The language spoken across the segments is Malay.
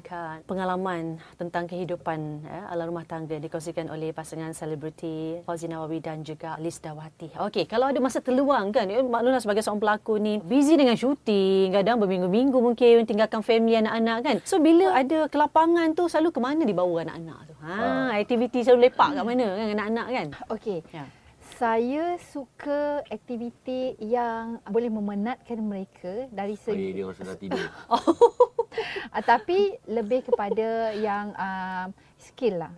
melihat pengalaman tentang kehidupan eh, ala rumah tangga dikongsikan oleh pasangan selebriti Fauzi Nawawi dan juga Liz Dawati. Okey, kalau ada masa terluang kan, ya, maklumlah sebagai seorang pelakon ni busy dengan syuting, kadang berminggu-minggu mungkin tinggalkan family anak-anak kan. So bila ada kelapangan tu selalu ke mana dibawa anak-anak tu? Ha, aktiviti selalu lepak kat mana kan anak-anak kan? Okey. Ya. Saya suka aktiviti yang boleh memenatkan mereka dari Oh, segi dia orang sedang tidur. Ah, tapi lebih kepada yang um, skill lah.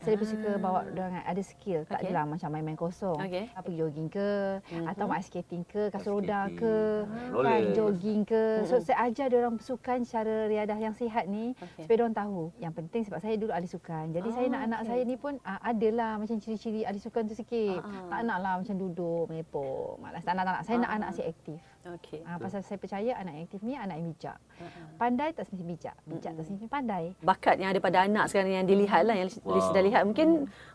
Saya lebih suka bawa orang ada skill. Tak Okey. adalah macam main-main kosong. Okey. Pergi jogging ke Mhm. atau main skating ke, kasut roda ke, Roller. kan jogging ke. So Mhm. saya ajar dia orang sukan cara riadah yang sihat ni Okey. supaya dia orang tahu. Yang penting sebab saya dulu ahli sukan. Jadi saya Ah, nak anak okey. saya ni pun ah, adalah macam ciri-ciri ahli sukan tu sikit. Ah, ah. Tak nak lah macam duduk melepok. Malas. Tak nak, tak nak. Saya nak Ah, anak ah. si aktif. Okey. Ah, pasal saya percaya anak yang aktif ni anak yang bijak. Uh-uh. Pandai tak semesti bijak. Bijak tak semesti pandai. bakat yang ada pada anak sekarang yang dilihat lah yang Wow. Liz lihat mungkin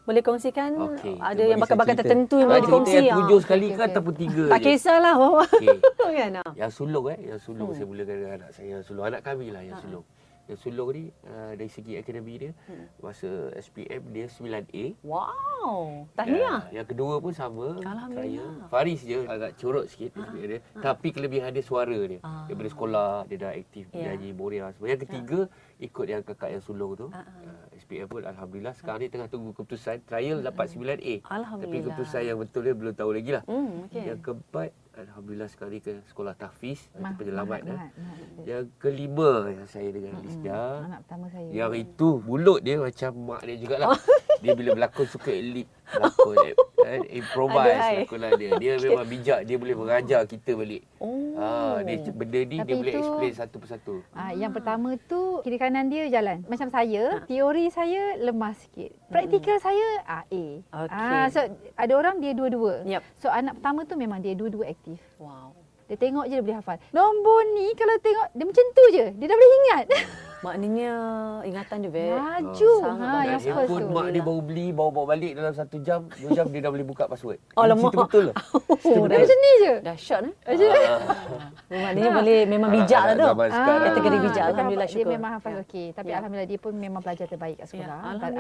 boleh kongsikan Okey, ada tu yang cerita. tertentu yang Ah, boleh dikongsi yang ah. tujuh sekali Okey, ke okey. ataupun tiga tak je? kisahlah Okey. kan ah. Yang sulung eh, yang sulung Hmm. saya mulakan dengan anak saya yang sulung. Anak kami lah yang Ha-ha. sulung. Yang sulung ni uh, dari segi akademi dia Hmm. masa SPM dia 9A. wow tahniah Ya, yang kedua pun sama. Alhamdulillah. Saya. Faris je agak corot sikit SPM dia. Tapi kelebihan dia suara dia. Ah. Daripada sekolah dia dah aktif Ya. menyanyi Boria semua. Yang ketiga ikut yang kakak yang sulung tu. Ah. Uh, SPM pun alhamdulillah sekarang ni tengah tunggu keputusan trial dapat 9A. Tapi Alhamdulillah. keputusan yang betul dia belum tahu lagi lah. hmm okey Yang keempat alhamdulillah sekali ke sekolah tahfiz Mah- penyelamat eh. mahat, mahat. Yang kelima yang saya dengan Mm-mm. Lisda. Anak pertama saya. Yang itu mulut dia macam mak dia jugalah. dia bila berlakon suka elite berlakon eh, improvise lakonan dia. Dia memang bijak, dia boleh mengajar kita balik. oh Ha, dia benda ni Tapi dia boleh itu- explain satu persatu. Ah, yang pertama tu kiri kanan dia jalan. Macam saya, teori saya lemah sikit. Praktikal saya ah, A. Okey. Ah, so ada orang dia dua-dua. Yep. So anak pertama tu memang dia dua-dua aktif. wow Dia tengok je dia boleh hafal. Nombor ni kalau tengok dia macam tu je. Dia dah boleh ingat. maknanya ingatan dia very Laju. sangat Ha, yang first tu. mak dia baru beli, bawa-bawa balik dalam satu jam, dua jam dia dah boleh buka password. Oh, lemak. cerita betul lah. oh, Dia macam ni je. dahsyat eh Macam Ah. maknanya boleh memang bijak lah tu. Kategori bijak, dia Alhamdulillah, hafal- Dia syukur. memang hafal Ya. okey. Tapi Ya. Alhamdulillah dia pun memang pelajar terbaik kat sekolah. Ya. Antara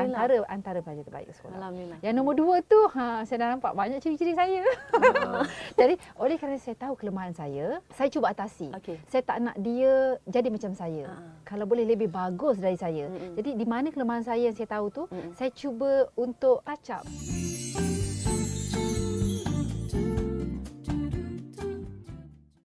antara pelajar terbaik kat sekolah. alhamdulillah Yang nombor dua tu, ha, saya dah nampak banyak ciri-ciri saya. Ah. Jadi, oleh kerana saya tahu kelemahan saya, saya cuba atasi. Saya tak nak dia jadi macam saya. Ah. Kalau boleh lebih bagus dari saya. Mm-mm. Jadi, di mana kelemahan saya yang saya tahu tu, Mm-mm. saya cuba untuk touch up.